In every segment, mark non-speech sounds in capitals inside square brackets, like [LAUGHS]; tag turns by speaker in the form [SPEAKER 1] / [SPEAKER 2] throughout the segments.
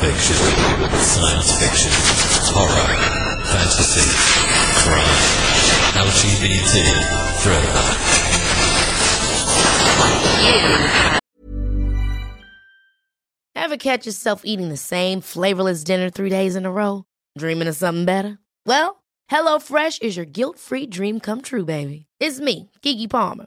[SPEAKER 1] Fiction, science fiction, horror, fantasy, crime, LGBT, thriller.
[SPEAKER 2] Ever catch yourself eating the same flavorless dinner three days in a row? Dreaming of something better? Well, HelloFresh is your guilt-free dream come true, baby. It's me, Keke Palmer.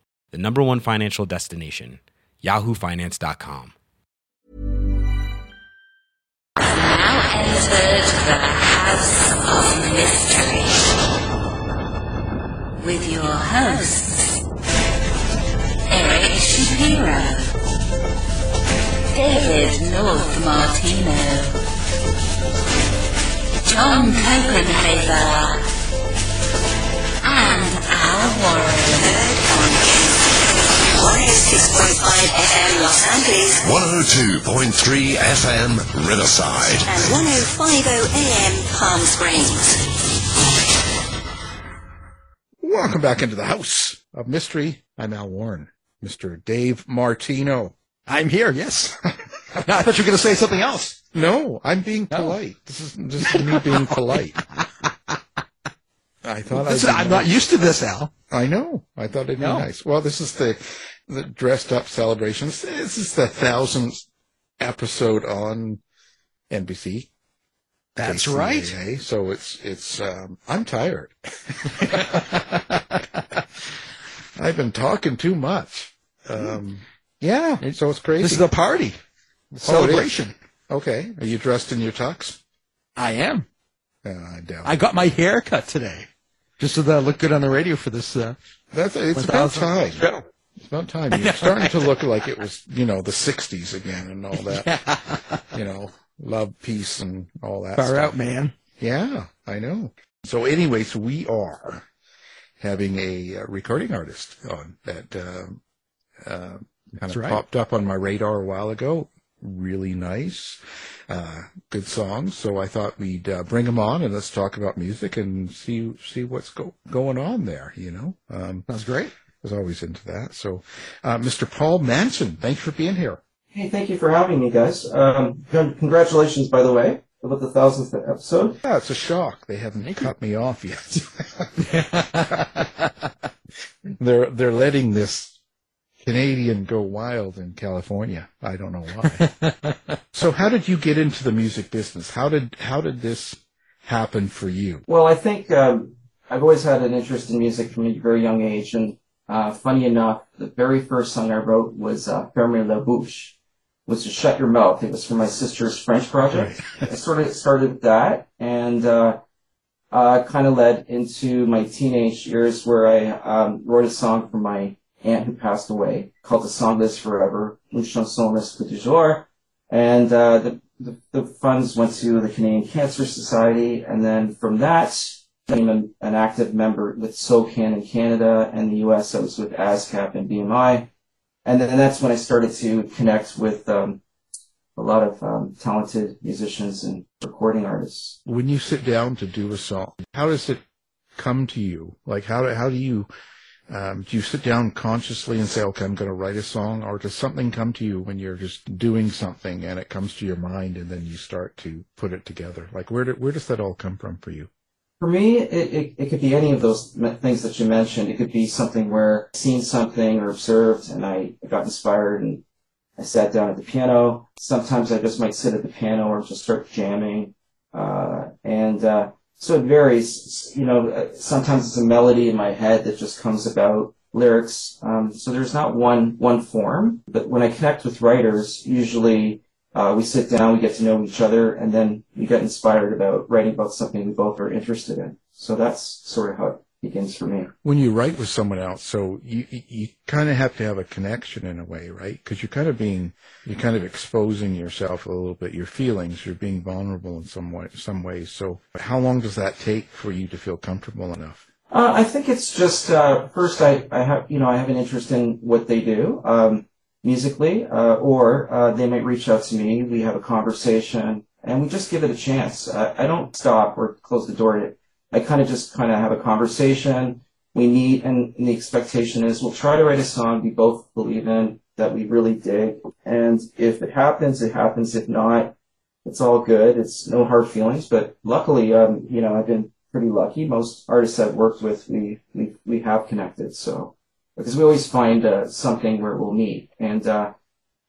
[SPEAKER 3] the number one financial destination, yahoofinance.com.
[SPEAKER 4] Now entered the House of Mystery with your hosts, Eric Shapiro, David North Martino, John Copenhaver, and Al Warren 106.5 FM Los Angeles
[SPEAKER 1] 102.3 FM Riverside.
[SPEAKER 4] and 105.0 AM Palm Springs.
[SPEAKER 5] Welcome back into the House of Mystery. I'm Al Warren, Mr. Dave Martino.
[SPEAKER 6] I'm here, yes. [LAUGHS] I thought you were going to say something else.
[SPEAKER 5] No, I'm being polite. This is this is me being polite. [LAUGHS] I thought
[SPEAKER 6] Listen,
[SPEAKER 5] I'd be
[SPEAKER 6] I'm not used to this, Al.
[SPEAKER 5] I know. I thought it'd be
[SPEAKER 6] No.
[SPEAKER 5] nice. Well, this is the the dressed up celebrations. This is the thousandth episode on NBC.
[SPEAKER 6] That's right.
[SPEAKER 5] So it's it's um, I'm tired. [LAUGHS] I've been talking too much. Um, yeah, so it's crazy.
[SPEAKER 6] This is a party.
[SPEAKER 5] Oh.
[SPEAKER 6] Celebration.
[SPEAKER 5] Okay, are you dressed in your tux?
[SPEAKER 6] I am.
[SPEAKER 5] Uh, I doubt.
[SPEAKER 6] I got my hair cut today. Just so that I look good on the radio for this. Uh,
[SPEAKER 5] That's it's about
[SPEAKER 6] 1000th
[SPEAKER 5] time.
[SPEAKER 6] show.
[SPEAKER 5] It's about time. You're starting to look like it was, you know, the '60s again and all that. You know, love, peace, and all that.
[SPEAKER 6] Far
[SPEAKER 5] stuff.
[SPEAKER 6] out, man.
[SPEAKER 5] Yeah, I know. So, anyways, we are having a uh, recording artist on that uh, uh, kind
[SPEAKER 6] That's
[SPEAKER 5] of
[SPEAKER 6] right.
[SPEAKER 5] popped up on my radar a while ago. really nice, uh, good songs. So I thought we'd uh, bring them on and let's talk about music and see see what's go- going on there. You know, um,
[SPEAKER 6] Sounds great.
[SPEAKER 5] I was always into that. So, uh, Mr. Paul Manson, thanks for being here.
[SPEAKER 7] Hey, thank you for having me, guys. Um, congratulations, by the way, about the thousandth episode.
[SPEAKER 5] Yeah, it's a shock. They haven't cut me off yet. [LAUGHS] they're they're letting this Canadian go wild in California. I don't know why. [LAUGHS] so how did you get into the music business? How did how did this happen for you?
[SPEAKER 7] Well, I think um, I've always had an interest in music from a very young age, and uh, funny enough, the very first song I wrote was uh, "Ferme la bouche," was to shut your mouth. It was for my sister's French project. I sort of started that, and uh, uh, kind of led into my teenage years where I um, wrote a song for my aunt who passed away called "The Song Lives Forever," "Une chanson reste pour toujours," and uh, the, the the funds went to the Canadian Cancer Society, and then from that became an, an active member with SOCAN in Canada and the U.S. I was with ASCAP and BMI, and then that's when I started to connect with um, a lot of um, talented musicians and recording artists.
[SPEAKER 5] When you sit down to do a song, how does it come to you? Like how do, how do you um, do you sit down consciously and say, okay, I'm going to write a song, or does something come to you when you're just doing something and it comes to your mind and then you start to put it together? Like where do, where does that all come from for you?
[SPEAKER 7] For me, it, it, it could be any of those things that you mentioned. It could be something where I've seen something or observed and I got inspired and I sat down at the piano. Sometimes I just might sit at the piano or just start jamming. Uh, and, uh, so it varies. You know, uh, sometimes it's a melody in my head that just comes about lyrics. Um, so there's not one, one form, but when I connect with writers, usually uh, we sit down, we get to know each other, and then we get inspired about writing about something we both are interested in. So that's sort of how it begins for me.
[SPEAKER 5] When you write with someone else, so you you, kind of have to have a connection in a way, right? Because you're kind of being you're kind of exposing yourself a little bit, your feelings. You're being vulnerable in some way, some ways. So how long does that take for you to feel comfortable enough?
[SPEAKER 7] Uh, I think it's just uh, first I, I have you know I have an interest in what they do um, musically, uh, or uh, they might reach out to me. We have a conversation, and we just give it a chance. I, I don't stop or close the door. I kind of just kind of have a conversation. We meet, and, and the expectation is we'll try to write a song we both believe in that we really dig. And if it happens, it happens. If not, it's all good. It's no hard feelings. But luckily, um, you know, I've been pretty lucky. Most artists I've worked with, we we we have connected. So because we always find uh, something where we'll meet, and uh,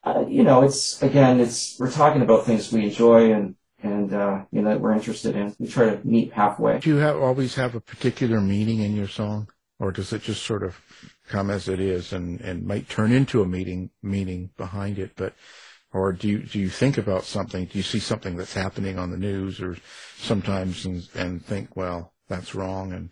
[SPEAKER 7] uh, you know, it's again, it's we're talking about things we enjoy and and uh, you know that we're interested in. We try to meet halfway.
[SPEAKER 5] Do you have always have a particular meaning in your song, or does it just sort of come as it is and and might turn into a meaning meaning behind it, but or do you do you think about something? Do you see something that's happening on the news, or sometimes and, and think, well, that's wrong, and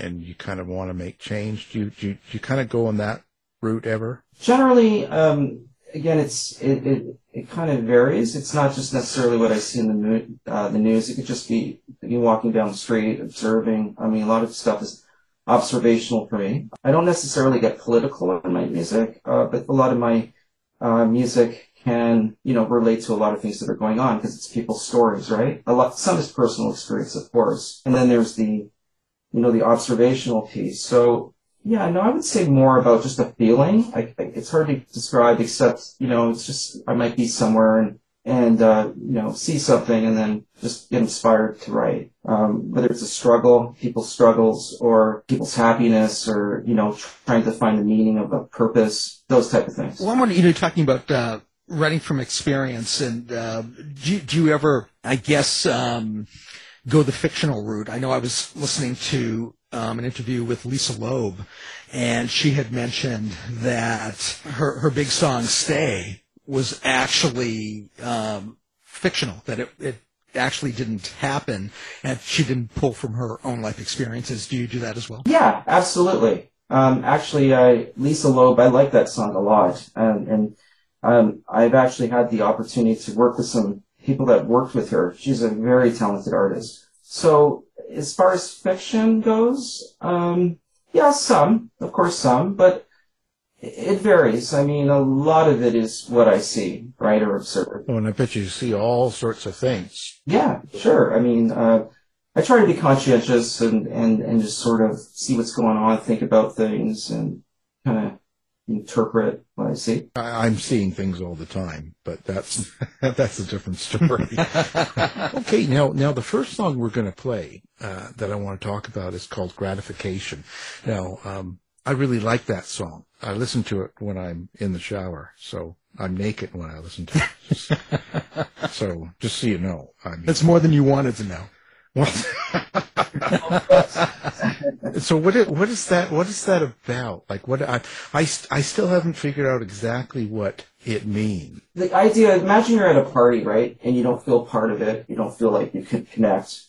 [SPEAKER 5] and you kind of want to make change? Do you do you, do you kind of go on that route ever?
[SPEAKER 7] Generally, um, again, it's it, it it kind of varies. It's not just necessarily what I see in the mo- uh, the news. It could just be me walking down the street, observing. I mean, a lot of stuff is observational for me. I don't necessarily get political in my music, uh, but a lot of my uh, music can, you know, relate to a lot of things that are going on because it's people's stories, right? A lot, some is personal experience, of course, and then there's the, you know, the observational piece. So yeah, no, I would say more about just a feeling. I, it's hard to describe, except you know, it's just I might be somewhere and and uh, you know see something and then just get inspired to write. Um, whether it's a struggle, people's struggles, or people's happiness, or you know, trying to find the meaning of a purpose, those type of things.
[SPEAKER 6] Well, I'm wondering, you know, talking about uh, writing from experience, and uh, do, you- do you ever, I guess, um, go the fictional route? I know I was listening to um, an interview with Lisa Loeb, and she had mentioned that her her big song "Stay" was actually um, fictional, that it, it actually didn't happen, and she didn't pull from her own life experiences. Do you do that as well?
[SPEAKER 7] Yeah, absolutely. Um, actually, I, Lisa Loeb, I like that song a lot. And, and um, I've actually had the opportunity to work with some people that worked with her. She's a very talented artist. So as far as fiction goes, um, yeah, some, of course, some, but It varies. I mean, a lot of it is what I see, right, or observe.
[SPEAKER 5] Oh, and I bet you see all sorts of things.
[SPEAKER 7] Yeah, sure. I mean, uh, I try to be conscientious and, and, and just sort of see what's going on, think about things, and kind of interpret what I see.
[SPEAKER 5] I, I'm seeing things all the time, but that's [LAUGHS] that's a different story. [LAUGHS] okay, now now the first song we're going to play uh, that I want to talk about is called "Gratification." Now, um, I really like that song. I listen to it when I'm in the shower, so I'm naked when I listen to it. [LAUGHS] so just so you know, I mean,
[SPEAKER 6] That's more than you wanted to know. [LAUGHS]
[SPEAKER 5] so what is, what is that what is that about like what I, I I still haven't figured out exactly what it means
[SPEAKER 7] The idea, imagine you're at a party, right, and you don't feel part of it. You don't feel like you can connect.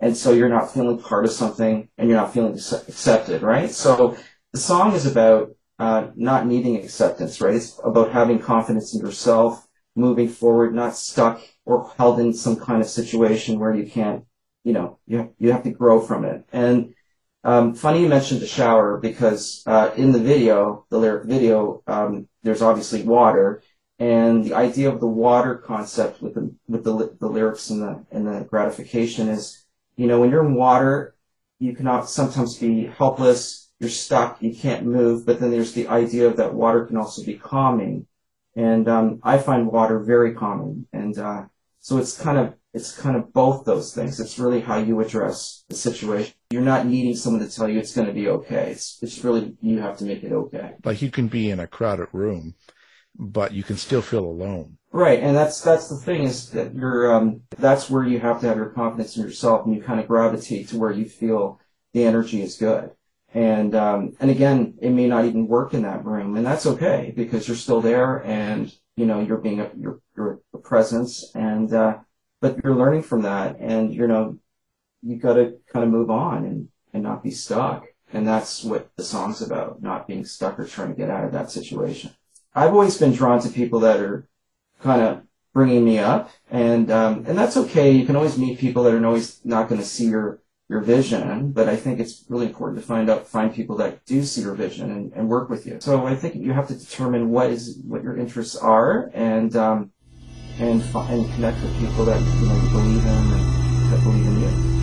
[SPEAKER 7] And so you're not feeling part of something and you're not feeling accepted, right? So the song is about uh, not needing acceptance, right? It's about having confidence in yourself, moving forward, not stuck or held in some kind of situation where you can't, you know, you have, you have to grow from it. And um, funny you mentioned the shower because uh, in the video, the lyric video, um, there's obviously water, and the idea of the water concept with the with the, the lyrics and the and the gratification is, you know, when you're in water, you cannot sometimes be helpless, you're stuck, you can't move, but then there's the idea that water can also be calming, and um, I find water very calming, and uh, so it's kind of it's kind of both those things. It's really how you address the situation. You're not needing someone to tell you it's going to be okay. It's it's really you have to make it okay.
[SPEAKER 5] like you can be in a crowded room but you can still feel alone
[SPEAKER 7] Right, and that's that's the thing is that you're um, that's where you have to have your confidence in yourself, and you kind of gravitate to where you feel the energy is good. And um, and again, it may not even work in that room, and that's okay because you're still there, and you know you're being a you're, you're presence, and uh, but you're learning from that, and you know you got to kind of move on and and not be stuck, and that's what the song's about, not being stuck or trying to get out of that situation. I've always been drawn to people that are kind of bringing me up, and um, and that's okay. You can always meet people that are always not going to see your your vision, but I think it's really important to find out find people that do see your vision and, and work with you. So I think you have to determine what is what your interests are, and um, and and connect with people that you know believe in and that believe in you.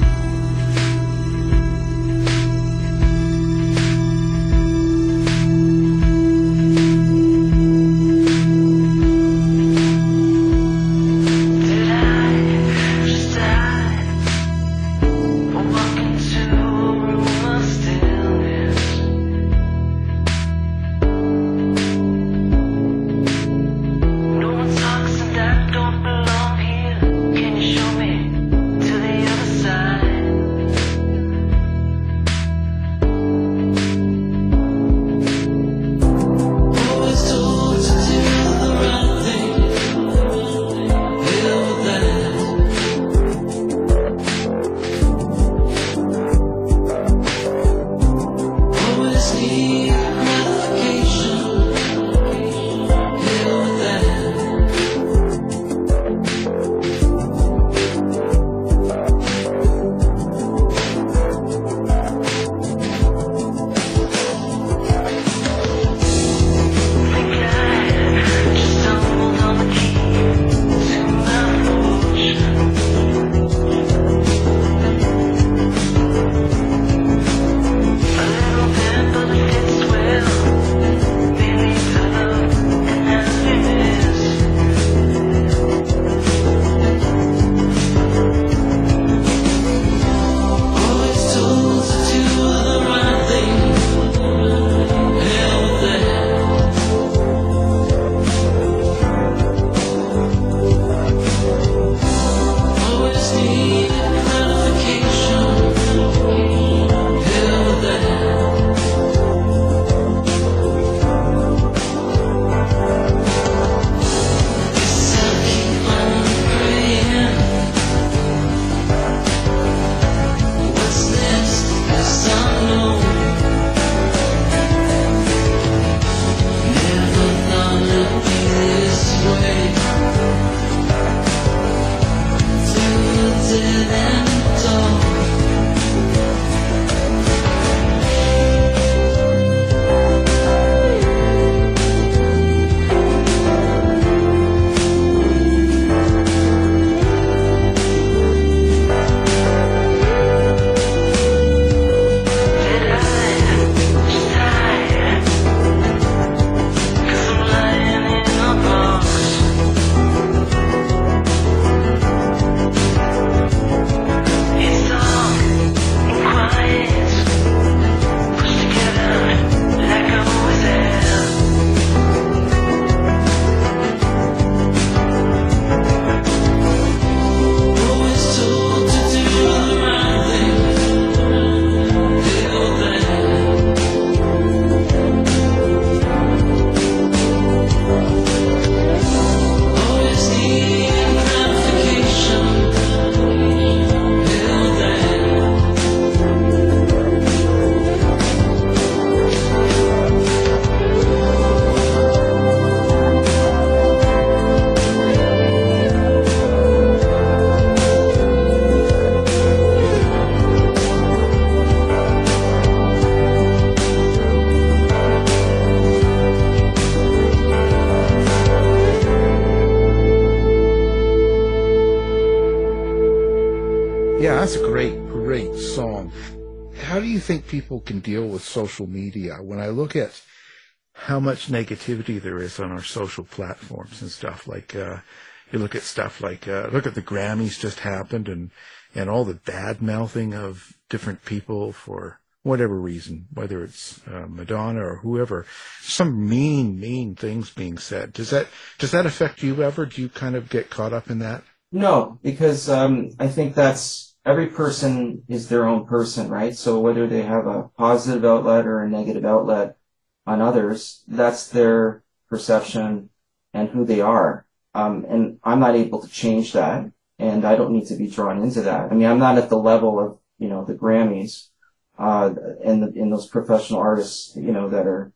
[SPEAKER 8] Can
[SPEAKER 5] deal with social media? When I look at how much negativity there is on our social platforms and stuff, like uh, you look at stuff like uh, look at the Grammys just happened and and all the bad mouthing of different people for whatever reason, whether it's uh, Madonna or whoever, some mean, mean things being said. Does that does that affect you ever? Do you kind of get caught up in that?
[SPEAKER 7] No, because um, I think that's every person is their own person, right? So whether they have a positive outlet or a negative outlet on others, that's their perception and who they are. Um, and I'm not able to change that, and I don't need to be drawn into that. I mean, I'm not at the level of you know the Grammys uh, and the, those professional artists, you know, that are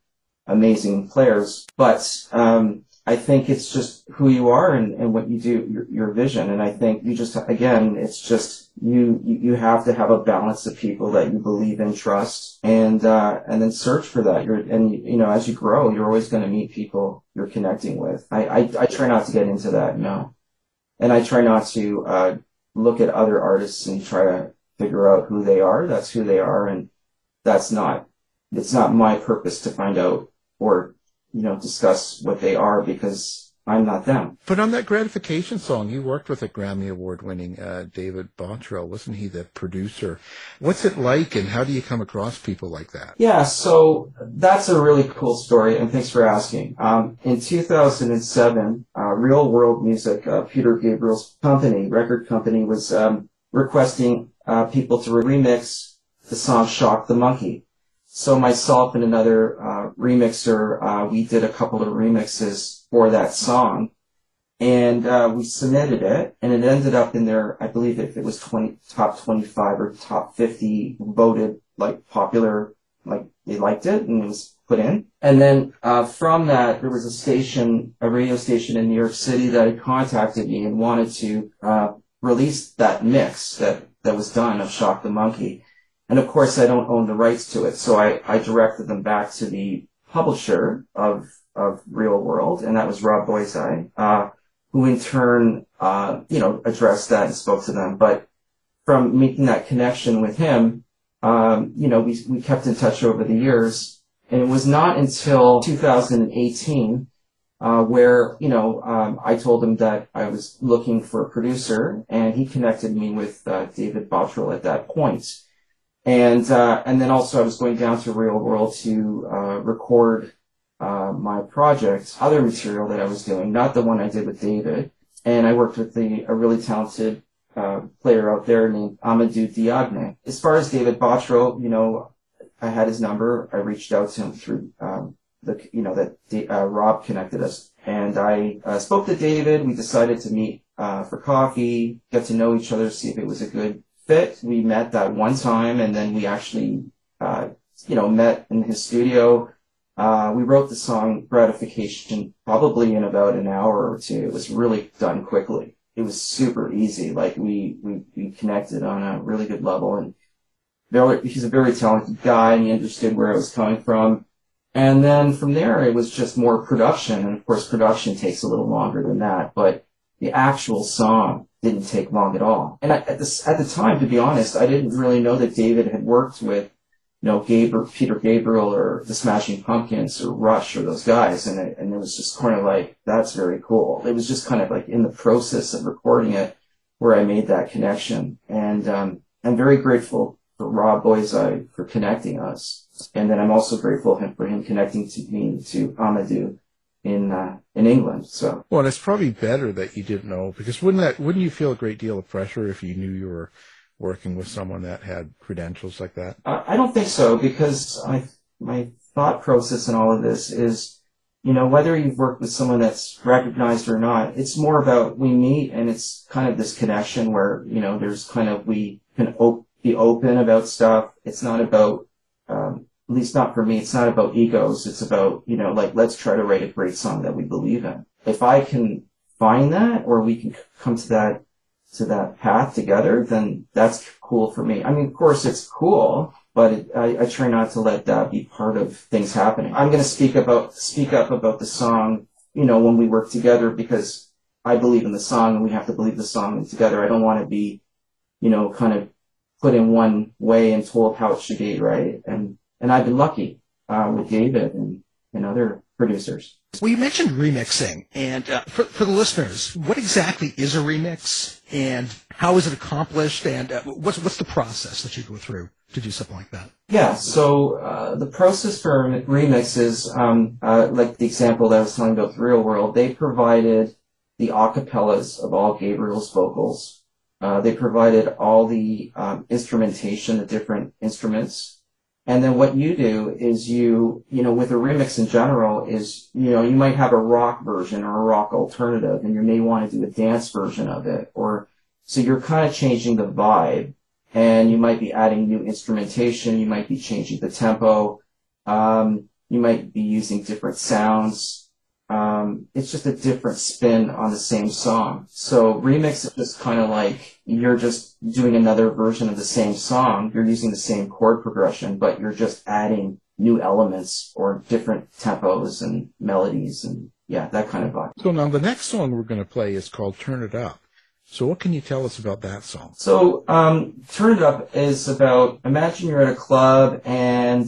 [SPEAKER 7] amazing players. But um, I think it's just who you are and, and what you do, your, your vision. And I think you just, again, it's just you, you have to have a balance of people that you believe in, trust, and, uh, and then search for that. You're, and, you know, as you grow, you're always going to meet people you're connecting with. I, I, I try not to get into that, no. And I try not to, uh, look at other artists and try to figure out who they are. That's who they are. And that's not, it's not my purpose to find out or, you know, discuss what they are because I'm not them.
[SPEAKER 5] But on that gratification song, you worked with a Grammy Award winning uh, David Bottrill. Wasn't he the producer? What's it like and how do you come across people like that?
[SPEAKER 7] Yeah, so that's a really cool story and thanks for asking. Um, in 2007, uh, Real World Music, uh, Peter Gabriel's company, record company, was um, requesting uh, people to remix the song Shock the Monkey. So myself and another uh, remixer, uh, we did a couple of remixes for that song. And uh, we submitted it, and it ended up in there. I believe if it was 20, top 25 or top 50 voted like popular, like they liked it, and it was put in. And then uh, from that, there was a station, a radio station in New York City that had contacted me and wanted to uh, release that mix that that was done of Shock the Monkey. And of course, I don't own the rights to it, so I, I directed them back to the publisher of of Real World, and that was Rob Boisei, uh, who in turn, uh, you know, addressed that and spoke to them. But from making that connection with him, um, you know, we we kept in touch over the years, and it was not until 2018 uh, where you know um, I told him that I was looking for a producer, and he connected me with uh, David Bottrill at that point. And uh, and then also I was going down to Real World to uh, record uh, my project, other material that I was doing, not the one I did with David. And I worked with the, a really talented uh, player out there named Amadou Diagne. As far as David Bottrill, you know, I had his number. I reached out to him through um, the you know that uh, Rob connected us, and I uh, spoke to David. We decided to meet uh, for coffee, get to know each other, see if it was a good fit. We met that one time, and then we actually uh, you know met in his studio. Uh, we wrote the song "Gratification" probably in about an hour or two. It was really done quickly. It was super easy. Like we we, we connected on a really good level, and very, he's a very talented guy, and he understood where I was coming from and then from there, it was just more production. And of course, production takes a little longer than that, but the actual song didn't take long at all. And I, at, this, at the time, to be honest, I didn't really know that David had worked with, you know, Peter Gabriel or the Smashing Pumpkins or Rush or those guys. And it, and it was just kind of like, that's very cool. It was just kind of like in the process of recording it where I made that connection. And, um, I'm very grateful for Rob Boisei for connecting us and then I'm also grateful for him connecting to me to Amadou in uh, in England. So
[SPEAKER 5] well, and it's probably better that you didn't know because wouldn't that wouldn't you feel a great deal of pressure if you knew you were working with someone that had credentials like that?
[SPEAKER 7] I don't think so because I my thought process in all of this is. You know, whether you've worked with someone that's recognized or not, it's more about we meet and it's kind of this connection where, you know, there's kind of, we can op- be open about stuff. It's not about, um, at least not for me, it's not about egos. It's about, you know, like, let's try to write a great song that we believe in. If I can find that or we can come to that, to that path together, then that's cool for me. I mean, of course it's cool, but it, I, I try not to let that be part of things happening. I'm going to speak about, speak up about the song, you know, when we work together because I believe in the song and we have to believe the song together. I don't want to be, you know, kind of put in one way and told how it should be, right? And and I've been lucky uh, with David and, and other producers.
[SPEAKER 6] Well, you mentioned remixing, and uh, for, for the listeners, what exactly is a remix, and how is it accomplished, and uh, what's what's the process that you go through to do something like that?
[SPEAKER 7] Yeah, so uh, the process for remixes, um, uh, like the example that I was telling about the real world. They provided the acapellas of all Gabriel's vocals. Uh, they provided all the um, instrumentation, the different instruments and then what you do is you, you know, with a remix in general is, you know, you might have a rock version or a rock alternative and you may want to do a dance version of it or, so you're kind of changing the vibe and you might be adding new instrumentation. You might be changing the tempo. Um, you might be using different sounds um, it's just a different spin on the same song. So remix is just kind of like you're just doing another version of the same song. You're using the same chord progression, but you're just adding new elements or different tempos and melodies and yeah, that kind of vibe.
[SPEAKER 5] So now the next song we're going to play is called Turn It Up. So what can you tell us about that song?
[SPEAKER 7] So um, Turn It Up is about imagine you're at a club and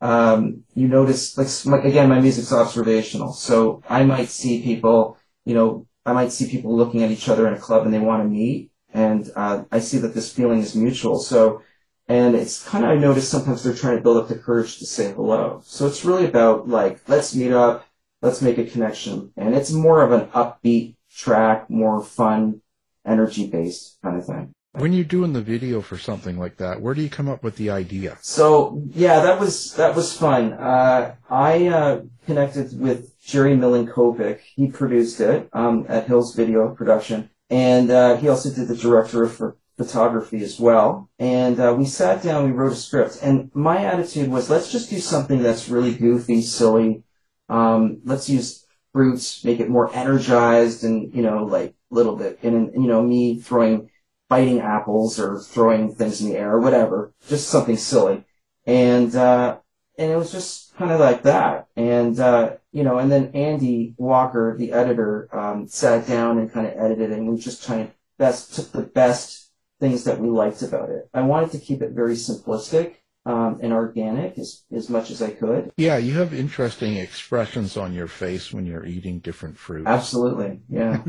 [SPEAKER 7] um, you notice, like, again, my music's observational. So I might see people, you know, I might see people looking at each other in a club and they want to meet. And, uh, I see that this feeling is mutual. So, and it's kind of, I notice sometimes they're trying to build up the courage to say hello. So it's really about like, let's meet up, let's make a connection. And it's more of an upbeat track, more fun, energy based kind of thing.
[SPEAKER 5] When you're doing the video for something like that, where do you come up with the idea?
[SPEAKER 7] So yeah, that was that was fun. Uh, I uh, connected with Jerry Milinkovic. He produced it um, at Hills Video Production, and uh, he also did the director of photography as well. And uh, we sat down, we wrote a script, and my attitude was, let's just do something that's really goofy, silly. Um, let's use fruits, make it more energized, and you know, like a little bit, and you know, me throwing biting apples or throwing things in the air or whatever, just something silly. And, uh, and it was just kind of like that. And, uh, you know, and then Andy Walker, the editor, um, sat down and kind of edited and we just kind of best, took the best things that we liked about it. I wanted to keep it very simplistic um, and organic as, as much as I could.
[SPEAKER 5] Yeah, you have interesting expressions on your face when you're eating different fruits.
[SPEAKER 7] Absolutely, yeah.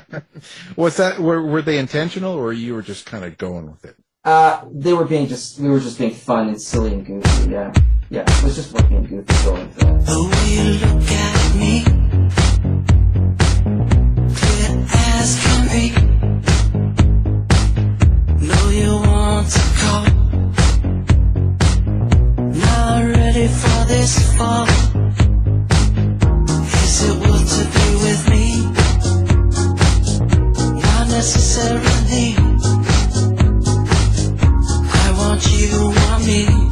[SPEAKER 7] [LAUGHS]
[SPEAKER 5] Was that were were they intentional, or you were just kind of going with it?
[SPEAKER 7] Uh, they were being just we were just being fun and silly and goofy. Yeah, yeah. It was just working and goofy going for that.
[SPEAKER 8] The way you look at me, clear as can be. Ready for this fall? Is it worth to be with me? Not necessarily. I want you, want me.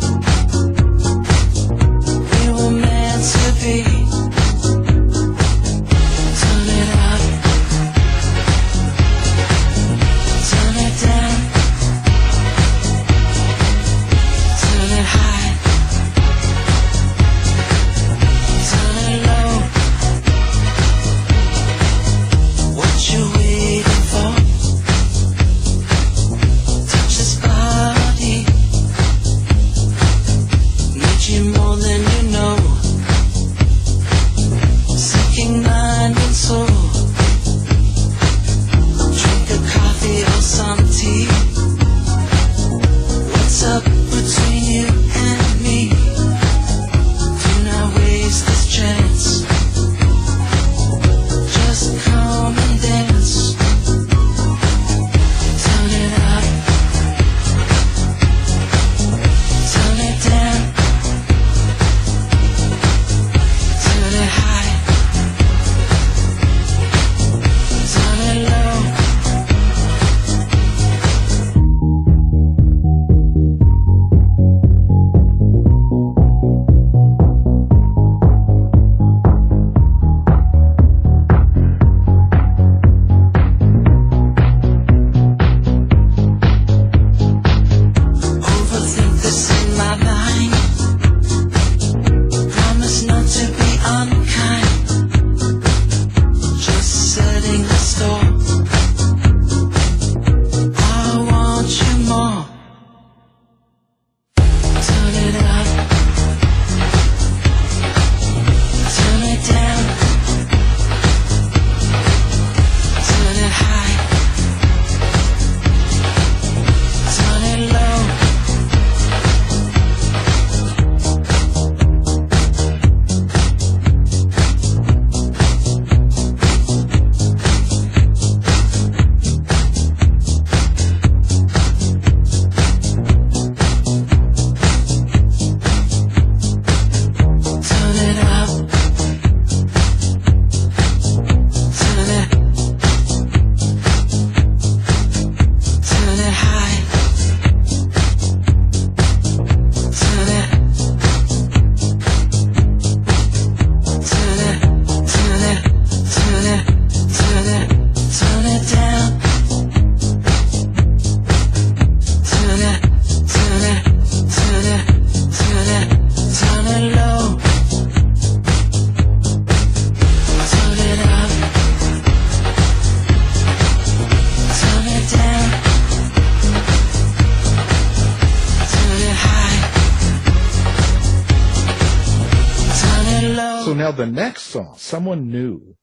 [SPEAKER 5] Song, someone new.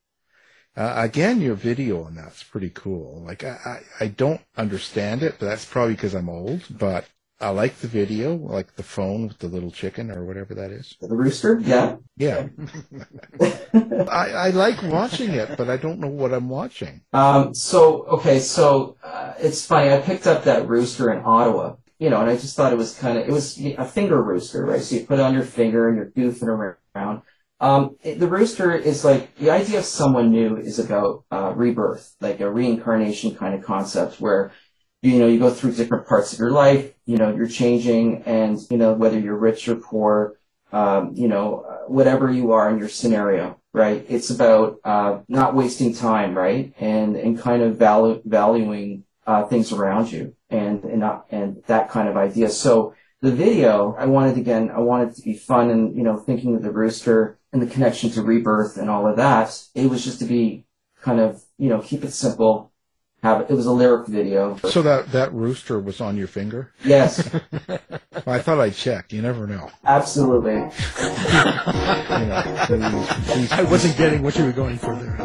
[SPEAKER 5] Uh, again, your video on that's pretty cool. Like I, I, I don't understand it, but that's probably because I'm old. But I like the video, like the phone with the little chicken or whatever that is.
[SPEAKER 7] The rooster? Yeah.
[SPEAKER 5] Yeah. [LAUGHS] I, I like watching it, but I don't know what I'm watching.
[SPEAKER 7] Um, so, okay, so uh, it's funny. I picked up that rooster in Ottawa, you know, and I just thought it was kind of, it was a finger rooster, right? So you put it on your finger and you're goofing around. Um, it, the rooster is like, the idea of someone new is about uh, rebirth, like a reincarnation kind of concept where, you know, you go through different parts of your life, you know, you're changing and, you know, whether you're rich or poor, um, you know, whatever you are in your scenario, right? It's about uh, not wasting time, right? And and kind of valu- valuing uh, things around you and and not, and that kind of idea. So the video, I wanted again, I wanted it to be fun and you know, thinking of the rooster and the connection to rebirth and all of that. It was just to be kind of you know keep it simple. Have it was a lyric video.
[SPEAKER 5] So that that rooster was on your finger?
[SPEAKER 7] Yes. [LAUGHS]
[SPEAKER 5] I thought I checked. You never know.
[SPEAKER 7] Absolutely. [LAUGHS]
[SPEAKER 5] You know, please, please.
[SPEAKER 8] I wasn't getting what you were going for there.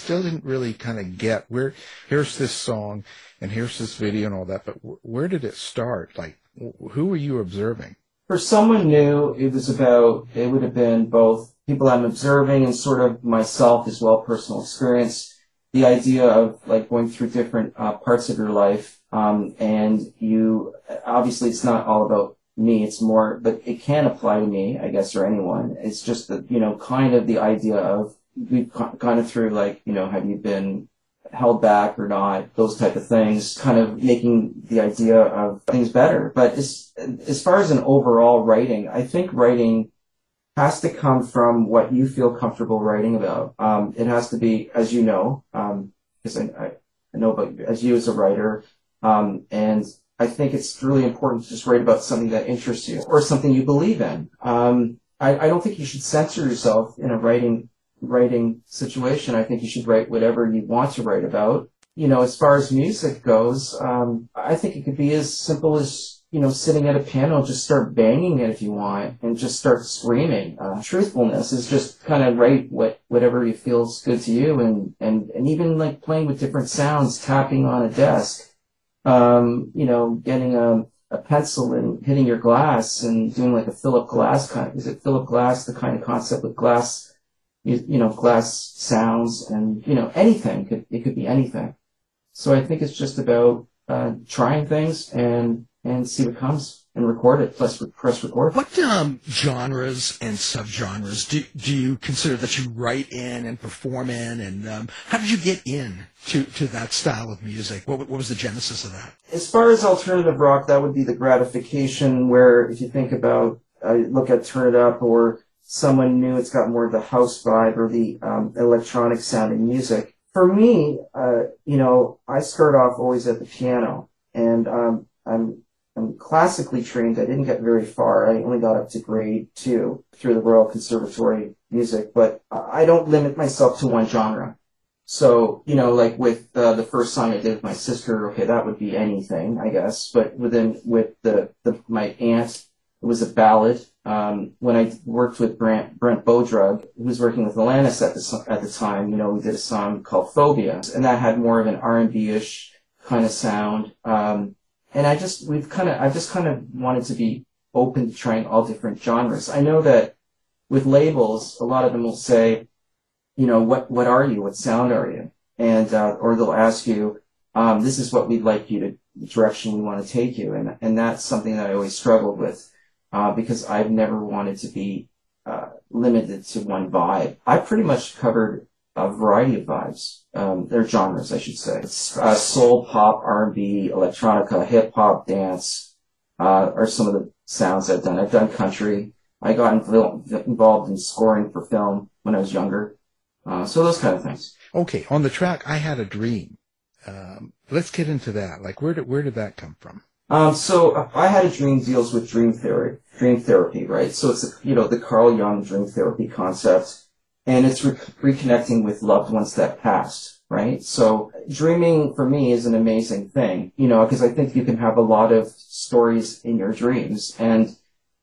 [SPEAKER 5] Still didn't really kind of get where. Here's this song, and here's this video, and all that. But wh- where did it start? Like, wh- who were you observing?
[SPEAKER 7] For someone new, it was about, it would have been both people I'm observing and sort of myself as well, personal experience. The idea of like going through different uh, parts of your life. Um, and you, obviously it's not all about me, it's more, but it can apply to me, I guess, or anyone. It's just the you know, kind of the idea of, we've kind of through like, you know, have you been held back or not, those type of things, kind of making the idea of things better. But as, as far as an overall writing, I think writing has to come from what you feel comfortable writing about. Um, it has to be, as you know, because um, I, I, know you, as you as a writer, um, and I think it's really important to just write about something that interests you or something you believe in. Um, I, I don't think you should censor yourself in a writing writing situation. I think you should write whatever you want to write about. You know, as far as music goes, um, I think it could be as simple as, you know, sitting at a piano, just start banging it if you want and just start screaming. Uh, truthfulness is just kind of write what, whatever you feels good to you and, and, and even like playing with different sounds, tapping on a desk, um, you know, getting a, a pencil and hitting your glass and doing like a Philip Glass kind of, is it Philip Glass, the kind of concept with glass you, you know, glass sounds and, you know, anything. Could, it could be anything. So I think it's just about uh, trying things and and see what comes and record it. Plus press record.
[SPEAKER 6] What um, genres and subgenres do do you consider that you write in and perform in, and um, how did you get in to to that style of music? What what was the genesis of that?
[SPEAKER 7] As far as alternative rock, that would be the gratification. Where if you think about, uh, look at Turn It Up or someone new. It's got more of the house vibe or the um, electronic sounding music. For me, uh, you know, I start off always at the piano, and um, I'm I'm classically trained. I didn't get very far. I only got up to grade two through the Royal Conservatory Music, but I don't limit myself to one genre. So, you know, like with uh, the first song I did with my sister, okay, that would be anything, I guess. But within with the, the my aunt it was a ballad. Um, when I worked with Brent, Brent Bodrug, who was working with Alanis at the, at the time, you know, we did a song called Phobia, and that had more of an R&B-ish kind of sound. Um, and I just, we've kind of, I just kind of wanted to be open to trying all different genres. I know that with labels, a lot of them will say, you know, what, what are you? What sound are you? And, uh, or they'll ask you, um, this is what we'd like you to, the direction we want to take you. And, and that's something that I always struggled with uh, because I've never wanted to be uh, limited to one vibe. I pretty much covered a variety of vibes. Um, they're genres, I should say. Uh, soul, pop, R&B, electronica, hip hop, dance uh, are some of the sounds I've done. I've done country. I got involved in scoring for film when I was younger. Uh, so those kind of things.
[SPEAKER 5] Okay, on the track, I had a dream. Um, let's get into that. Like, where did where did that come from?
[SPEAKER 7] Um, so I had a dream deals with dream theory, dream therapy, right? So it's, you know, the Carl Jung dream therapy concept and it's re- reconnecting with loved ones that passed, right? So dreaming for me is an amazing thing, you know, because I think you can have a lot of stories in your dreams. And,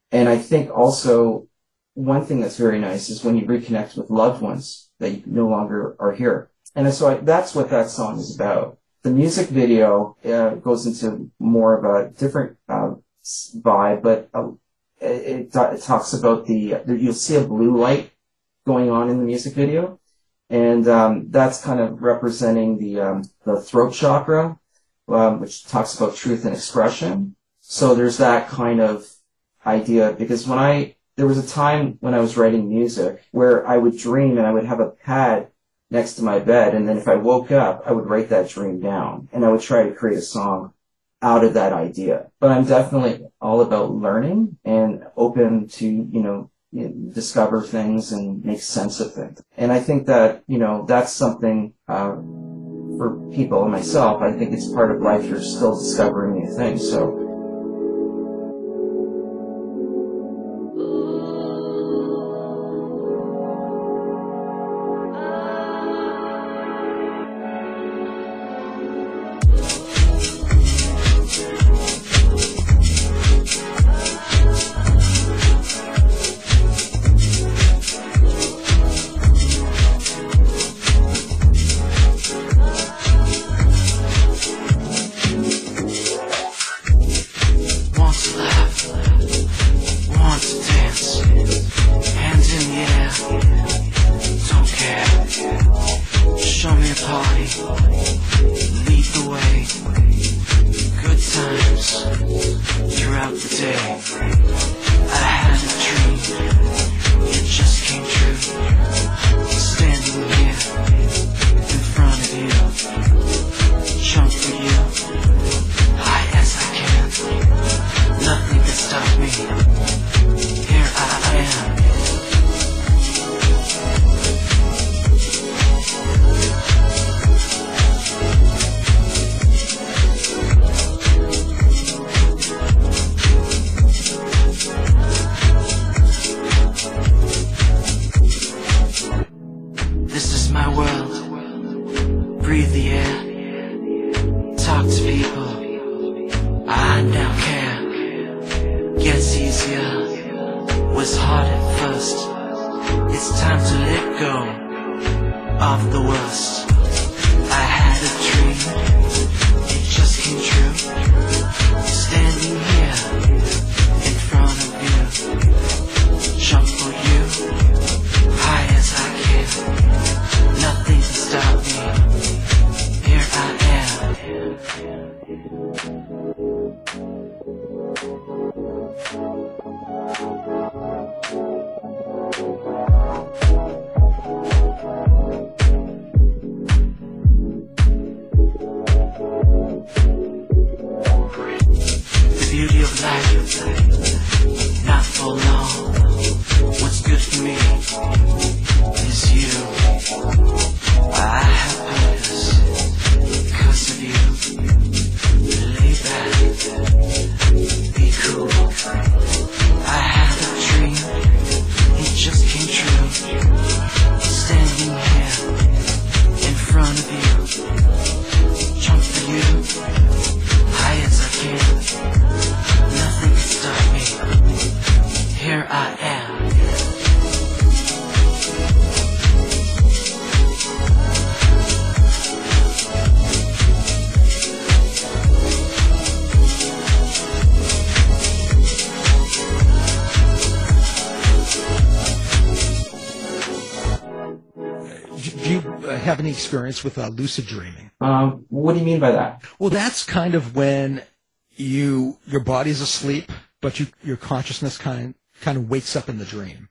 [SPEAKER 7] and I think also one thing that's very nice is when you reconnect with loved ones that no longer are here. And so I, that's what that song is about the music video uh, goes into more of a different uh, vibe, but uh, it, it, talks about the, you'll see a blue light going on in the music video, and um, that's kind of representing the um, the throat chakra, um, which talks about truth and expression. So there's that kind of idea because when I there was a time when I was writing music where I would dream and I would have a pad next to my bed. And then if I woke up, I would write that dream down and I would try to create a song out of that idea. But I'm definitely all about learning and open to, you know, discover things and make sense of things. And I think that, you know, that's something, uh, for people and myself, I think it's part of life. You're still discovering new things. So
[SPEAKER 8] have
[SPEAKER 6] any experience with uh, lucid dreaming?
[SPEAKER 7] Um, what do you mean by that?
[SPEAKER 6] Well, that's kind of when you your body's asleep, but you your consciousness kind kind of wakes up in the dream.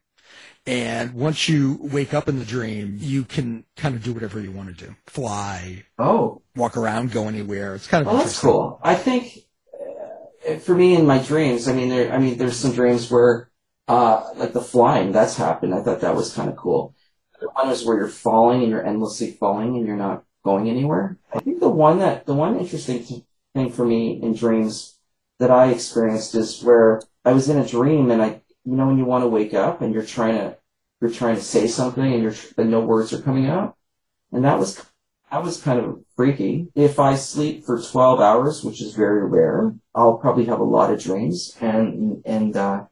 [SPEAKER 6] And once you wake up in the dream, you can kind of do whatever you want to do. Fly,
[SPEAKER 7] Oh,
[SPEAKER 6] walk around, go anywhere. It's kind of
[SPEAKER 7] well, that's cool. I think uh, for me in my dreams, I mean, there, I mean, there's some dreams where, uh, like the flying, that's happened. I thought that was kind of cool. The one is where you're falling and you're endlessly falling and you're not going anywhere. I think the one that, the one interesting thing for me in dreams that I experienced is where I was in a dream and I, you know, when you want to wake up and you're trying to, you're trying to say something and you're, but no words are coming out. And that was, that was kind of freaky. If I sleep for 12 hours, which is very rare, I'll probably have a lot of dreams and, and, uh,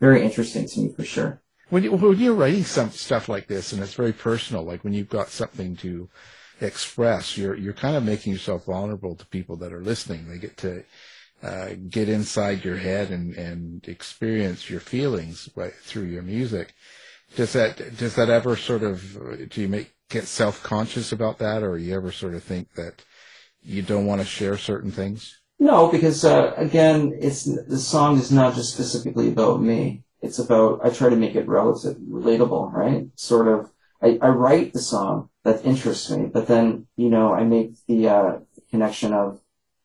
[SPEAKER 7] very interesting to me for sure.
[SPEAKER 5] When, you, when you're writing some stuff like this, and it's very personal, like when you've got something to express, you're you're kind of making yourself vulnerable to people that are listening. They get to uh, get inside your head and, and experience your feelings through your music. Does that does that ever sort of do you make get self conscious about that, or you ever sort of think that you don't want to share certain things?
[SPEAKER 7] No, because uh, again, it's the song is not just specifically about me. It's about I try to make it relative, relatable, right? Sort of. I, I write the song that interests me, but then you know I make the uh, connection of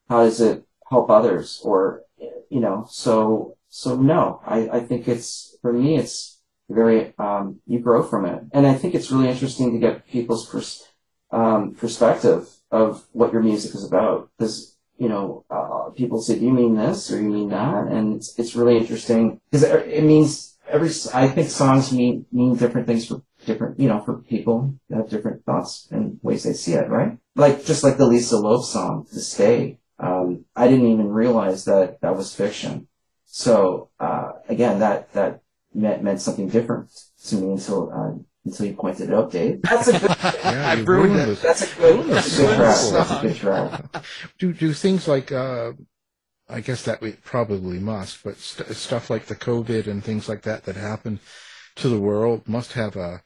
[SPEAKER 7] how does it help others, or you know. So so no, I I think it's for me it's very um, you grow from it, and I think it's really interesting to get people's pers- um, perspective of what your music is about because you know, uh, people say, "Do you mean this or you mean that?" And it's it's really interesting because it, it means every. I think songs mean mean different things for different, you know, for people that have different thoughts and ways they see it, right? Like just like the Lisa Loeb song, "To Stay." Um, I didn't even realize that that was fiction. So uh, again, that that meant meant something different to me until uh, until you pointed it out, Dave. [LAUGHS] That's a good. [LAUGHS]
[SPEAKER 5] Yeah,
[SPEAKER 6] I ruined
[SPEAKER 5] ruined
[SPEAKER 6] it.
[SPEAKER 5] this-
[SPEAKER 7] That's a good. That's a good track.
[SPEAKER 5] song.
[SPEAKER 7] That's a good track. [LAUGHS]
[SPEAKER 5] do do things like uh, I guess that we probably must, but st- stuff like the COVID and things like that that happened to the world must have a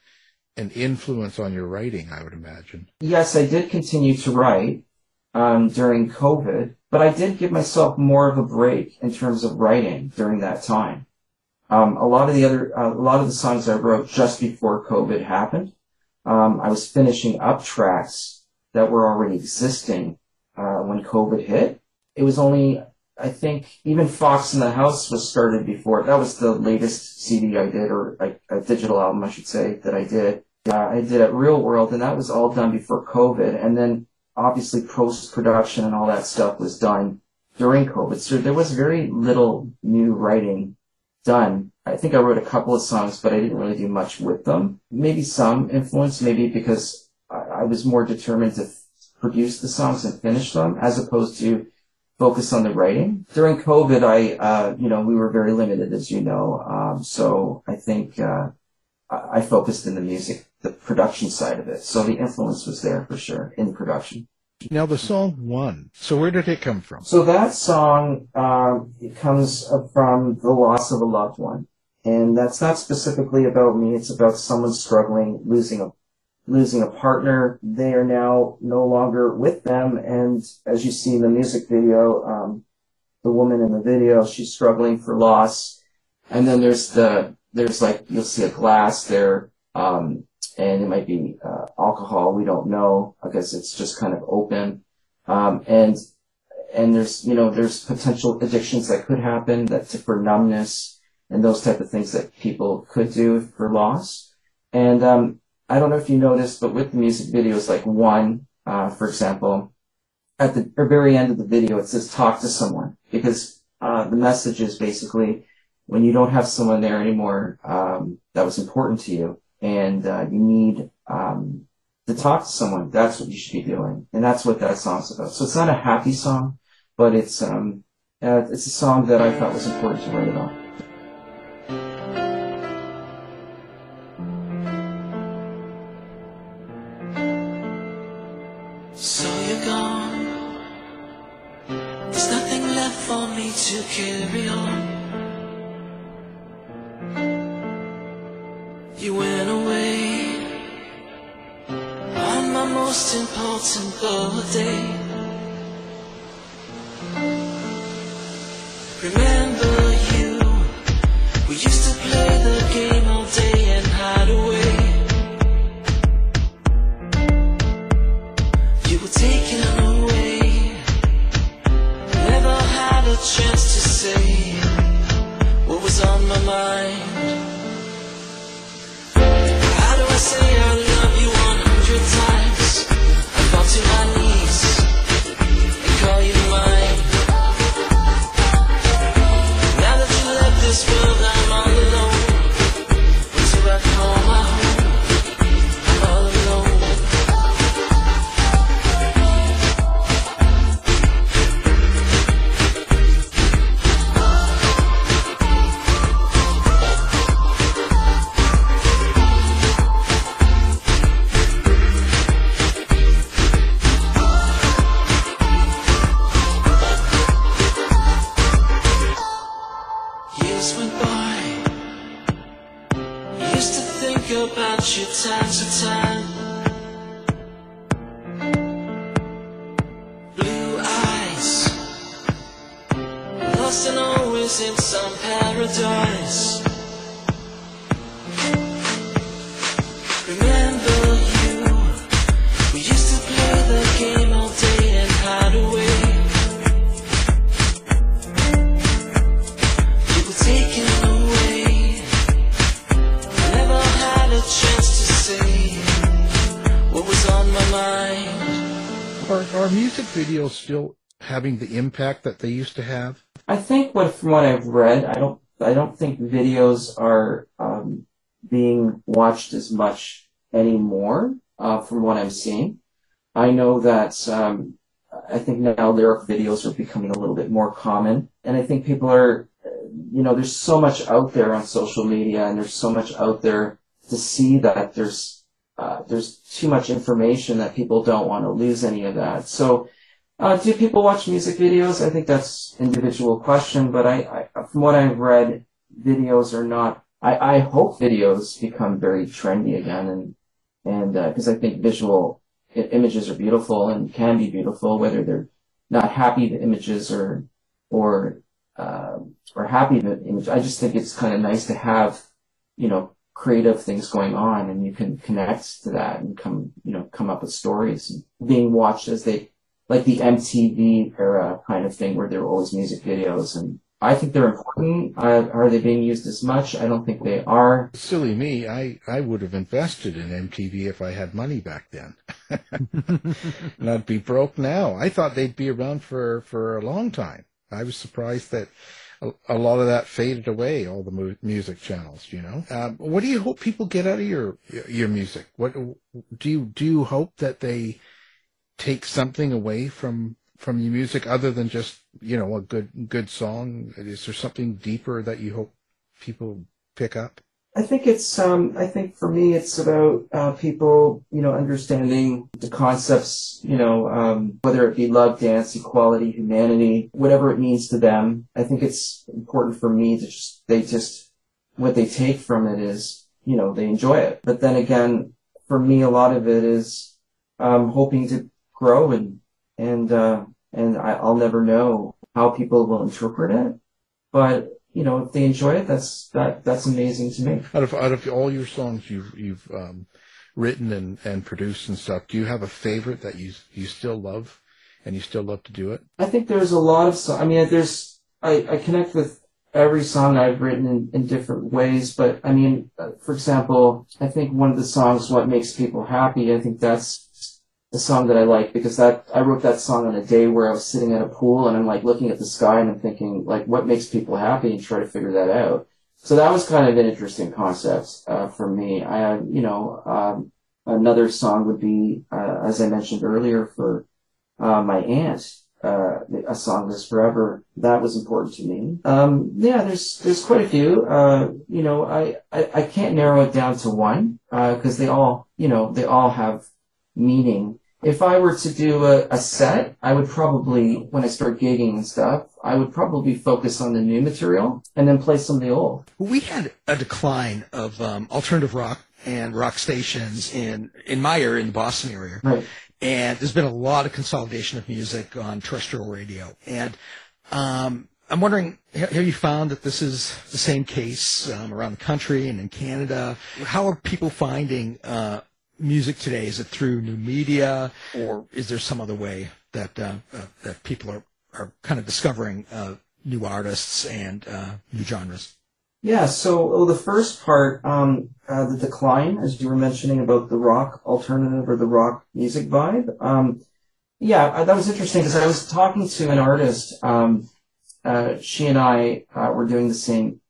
[SPEAKER 5] an influence on your writing. I would imagine.
[SPEAKER 7] yes, I did continue to write um, during COVID, but I did give myself more of a break in terms of writing during that time. Um, a lot of the other, uh, a lot of the songs I wrote just before COVID happened. Um, I was finishing up tracks that were already existing uh, when COVID hit. It was only, I think, even Fox in the House was started before. That was the latest CD I did, or like a digital album, I should say, that I did. Uh, I did at Real World, and that was all done before COVID. And then obviously post production and all that stuff was done during COVID. So there was very little new writing done. I think I wrote a couple of songs, but I didn't really do much with them. Maybe some influence, maybe because I, I was more determined to produce the songs and finish them, as opposed to focus on the writing. During COVID, I, uh, you know, we were very limited, as you know. Um, so I think, uh, I focused in the music, the production side of it. So the influence was there for sure in production.
[SPEAKER 5] Now the song "One." So where did it come from?
[SPEAKER 7] So that song um, it comes from the loss of a loved one, and that's not specifically about me. It's about someone struggling, losing a losing a partner. They are now no longer with them, and as you see in the music video, um, the woman in the video, she's struggling for loss. And then there's the there's like you'll see a glass there, um, and it might be uh, alcohol. We don't know because it's just kind of open, um, and and there's you know there's potential addictions that could happen that for numbness and those type of things that people could do for loss. And um, I don't know if you noticed, but with the music videos, like one, uh, for example, at the very end of the video, it says talk to someone because uh, the message is basically when you don't have someone there anymore um, that was important to you and uh, you need um, to talk to someone, that's what you should be doing. And that's what that song's about. So it's not a happy song, but it's um, uh, it's a song that I thought was important to write about.
[SPEAKER 8] So you're gone. There's nothing left for me to carry
[SPEAKER 5] they used to have?
[SPEAKER 7] I think what from what I've read, I don't I don't think videos are um, being watched as much anymore. Uh, from what I'm seeing, I know that um, I think now lyric videos are becoming a little bit more common, and I think people are, you know, there's so much out there on social media, and there's so much out there to see that there's uh, there's too much information that people don't want to lose any of that. So. Uh, do people watch music videos? I think that's individual question, but I, I from what I've read, videos are not. I, I hope videos become very trendy again, and and because I think visual images are beautiful and can be beautiful, whether they're not happy the images or or uh, or happy the image. I just think it's kind of nice to have you know creative things going on, and you can connect to that and come you know come up with stories being watched as they like the MTV era kind of thing where there were always music videos and I think they're important. Uh, are they being used as much? I don't think they are.
[SPEAKER 5] Silly me, I, I would have invested in MTV if I had money back then. [LAUGHS] and I'd be broke now. I thought they'd be around for, for a long time. I was surprised that a, a lot of that faded away, all the mu- music channels, you know. Um, what do you hope people get out of your, your music? What, do you, do you hope that they take something away from, from your music other than just you know a good good song? Is there something deeper that you hope people pick up?
[SPEAKER 7] I think it's um I think for me it's about uh, people you know understanding the concepts you know um, whether it be love, dance, equality, humanity, whatever it means to them. I think it's important for me to just they just what they take from it is you know they enjoy it. But then again, for me a lot of it is um, hoping to grow and and uh, and I, I'll never know how people will interpret it, but you know, if they enjoy it, that's that that's amazing to me.
[SPEAKER 5] Out of out of all your songs you've you've um, written and, and produced and stuff, do you have a favorite that you you still love and you still love to do it?
[SPEAKER 7] I think there's a lot of songs. I mean, there's I, I connect with every song I've written in, in different ways, but I mean, uh, for example, I think one of the songs, "What Makes People Happy," I think that's the song that I like because that I wrote that song on a day where I was sitting at a pool and I'm like looking at the sky and I'm thinking like what makes people happy and try to figure that out. So that was kind of an interesting concept uh, for me. I you know um, another song would be uh, as I mentioned earlier for uh, my aunt. Uh, a song this forever that was important to me. Um, yeah, there's there's quite a few. Uh, you know, I, I I can't narrow it down to one because they all you know they all have meaning if I were to do a, a, set, I would probably, when I start gigging and stuff, I would probably focus on the new material and then play some of the old.
[SPEAKER 6] We had a decline of um, alternative rock and rock stations in in my area, in the Boston area,
[SPEAKER 7] right.
[SPEAKER 6] and there's been a lot of consolidation of music on terrestrial radio. And um, I'm wondering, have you found that this is the same case um, around the country and in Canada? How are people finding uh, music today? Is it through new media, or is there some other way that uh, uh, that people are are kind of discovering uh, new artists and uh, new genres?
[SPEAKER 7] Yeah. So well, the first part, um, uh, the decline, as you were mentioning about the rock alternative or the rock music vibe. Um, yeah, that was interesting because I was talking to an artist. Um, uh, she and I were doing the same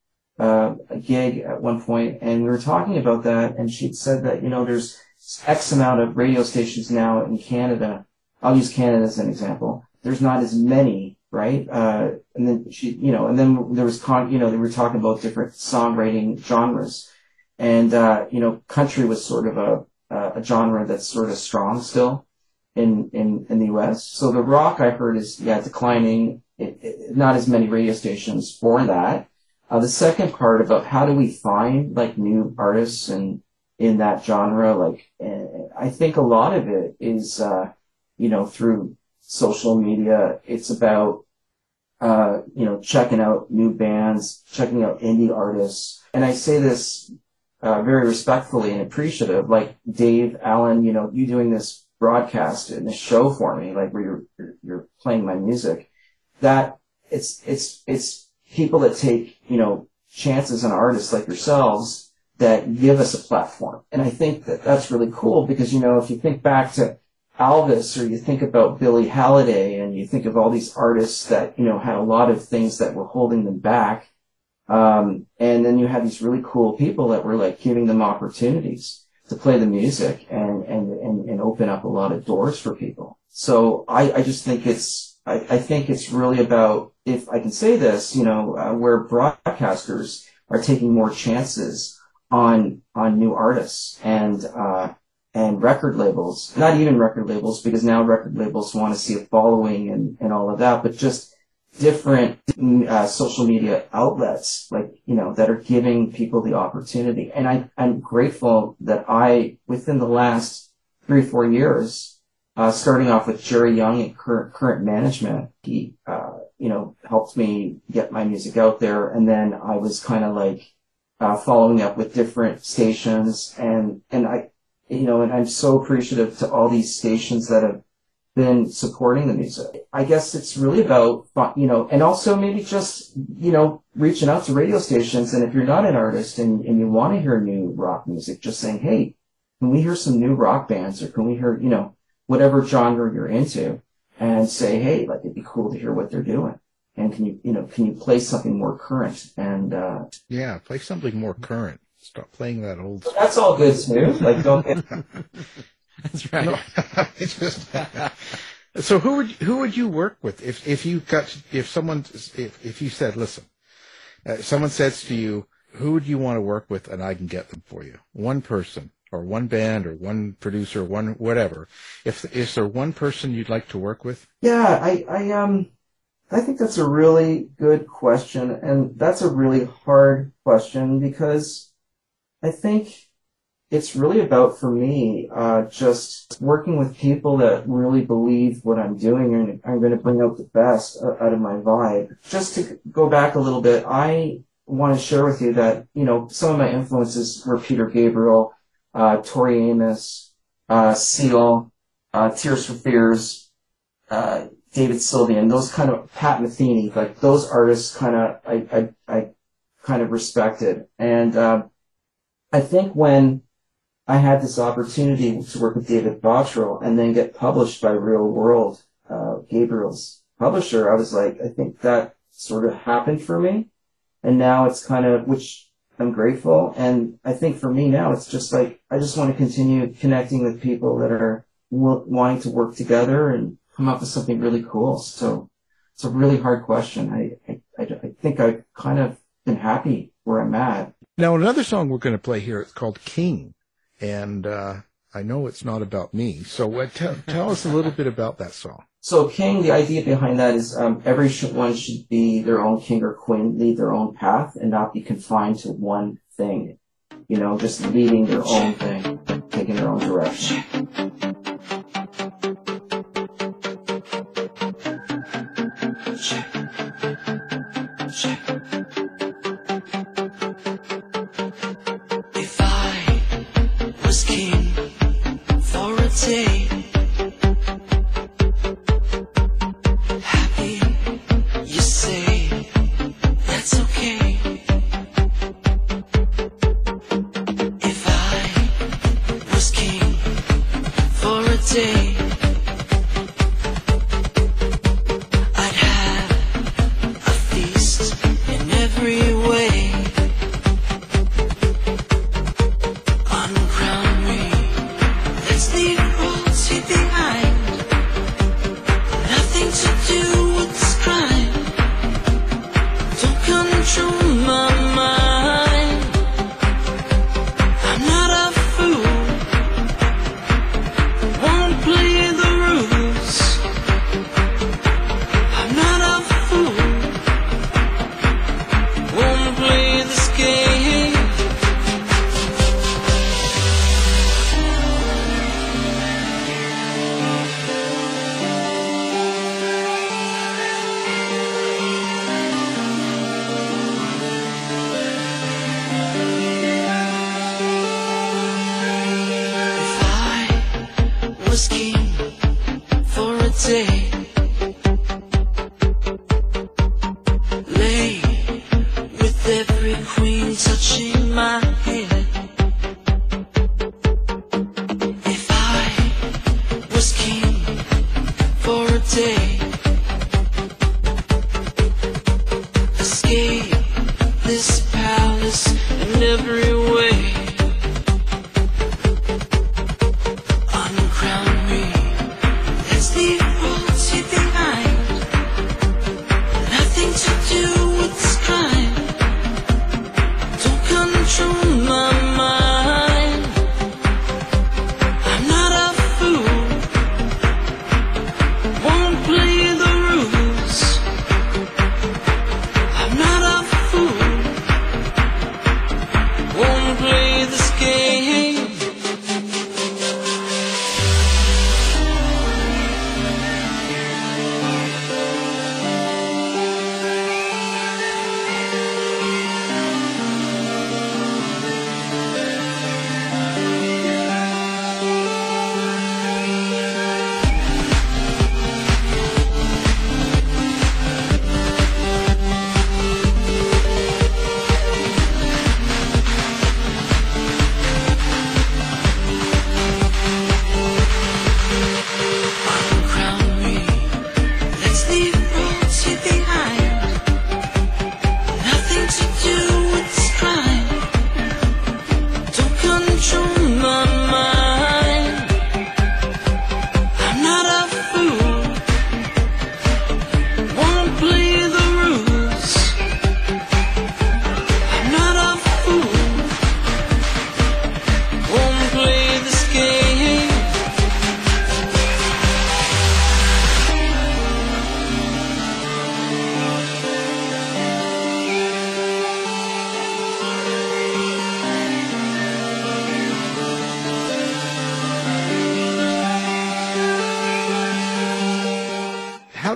[SPEAKER 7] gig at one point, and we were talking about that. And she said that you know there's X amount of radio stations now in Canada. I'll use Canada as an example. There's not as many, right? Uh, and then she, you know, and then there was con, you know, they were talking about different songwriting genres, and uh, you know, country was sort of a a genre that's sort of strong still in in in the U.S. So the rock I heard is yeah declining. It, it, not as many radio stations for that. Uh, the second part about how do we find like new artists and in that genre. Like, I think a lot of it is, uh, you know, through social media. It's about, uh, you know, checking out new bands, checking out indie artists. And I say this, uh, very respectfully and appreciative. Like Dave Allen, you know, you doing this broadcast and this show for me, like where you're, you're, you're playing my music. That it's, it's, it's people that take, you know, chances on artists like yourselves that give us a platform. And I think that that's really cool because, you know, if you think back to Elvis or you think about Billie Holiday and you think of all these artists that, you know, had a lot of things that were holding them back. Um, and then you had these really cool people that were like giving them opportunities to play the music and, and, and, and open up a lot of doors for people. So I, I just think it's, I, I think it's really about, if I can say this, you know, uh, where broadcasters are taking more chances on on new artists and uh, and record labels. Not even record labels because now record labels want to see a following and and all of that, but just different uh, social media outlets like you know that are giving people the opportunity. And I I'm grateful that I within the last three four years. Uh, starting off with Jerry Young and current, current management, he, uh, you know, helped me get my music out there. And then I was kind of like, uh, following up with different stations and, and I, you know, and I'm so appreciative to all these stations that have been supporting the music. I guess it's really about, you know, and also maybe just, you know, reaching out to radio stations. And if you're not an artist and, and you want to hear new rock music, just saying, Hey, can we hear some new rock bands or can we hear, you know, whatever genre you're into and say, Hey, like it'd be cool to hear what they're doing and can you you know can you play something more current and uh,
[SPEAKER 5] yeah play something more current stop playing that old Stuff.
[SPEAKER 7] that's all good too like don't get [LAUGHS]
[SPEAKER 6] that's right
[SPEAKER 5] no, just, [LAUGHS] So who would who would you work with if if you got if someone if if you said listen, uh, someone says to you, who would you want to work with, and I can get them for you, one person or one band or one producer, or one whatever. If is there one person you'd like to work with?
[SPEAKER 7] Yeah, I, I um, I think that's a really good question, and that's a really hard question because I think it's really about for me uh, just working with people that really believe what I'm doing and I'm going to bring out the best out of my vibe. Just to go back a little bit, I want to share with you that you know some of my influences were Peter Gabriel, uh, Tori Amos, uh, Seal, uh, Tears for Fears, uh, David Sylvian, those kind of Pat Metheny, like those artists kind of I, I, I kind of respected. And uh, I think when I had this opportunity to work with David Bottrill and then get published by Real World, uh, Gabriel's publisher, I was like, I think that sort of happened for me. And now it's kind of, which I'm grateful. And I think for me now, it's just like, I just want to continue connecting with people that are wanting to work together and come up with something really cool. So it's a really hard question. I, I, I think I've kind of been happy where I'm at.
[SPEAKER 5] Now, another song we're going to play here is called King and uh, I know it's not about me. So uh, t- tell us a little bit about that song.
[SPEAKER 7] So King, the idea behind that is um, everyone should be their own king or queen, lead their own path, and not be confined to one thing. You know, just leading their own thing, taking their own direction.
[SPEAKER 8] Won't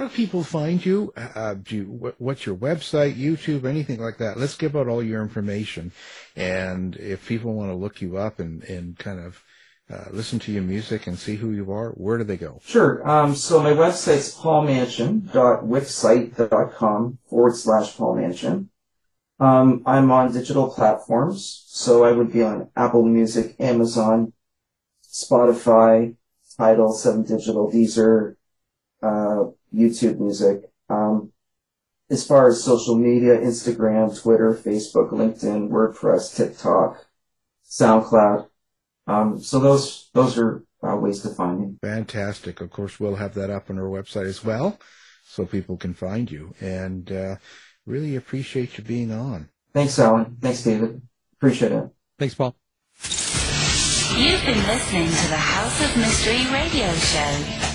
[SPEAKER 5] people find you? Uh, do you, what's your website, YouTube, anything like that? Let's give out all your information. And if people want to look you up and, and kind of uh, listen to your music and see who you are, where do they go?
[SPEAKER 7] Sure. Um, so my website's paulmansion.wixsite.com forward slash paulmansion. Um, I'm on digital platforms, so I would be on Apple Music, Amazon, Spotify, Tidal, Seven Digital, Deezer, uh, YouTube Music. Um, as far as social media, Instagram, Twitter, Facebook, LinkedIn, WordPress, TikTok, SoundCloud. Um, so those those are uh, ways to find me.
[SPEAKER 5] Fantastic. Of course, we'll have that up on our website as well, so people can find you. And uh, really appreciate you being on.
[SPEAKER 7] Thanks, Alan. Thanks, David. Appreciate it.
[SPEAKER 6] Thanks, Paul.
[SPEAKER 4] You've been listening to the House of Mystery radio show.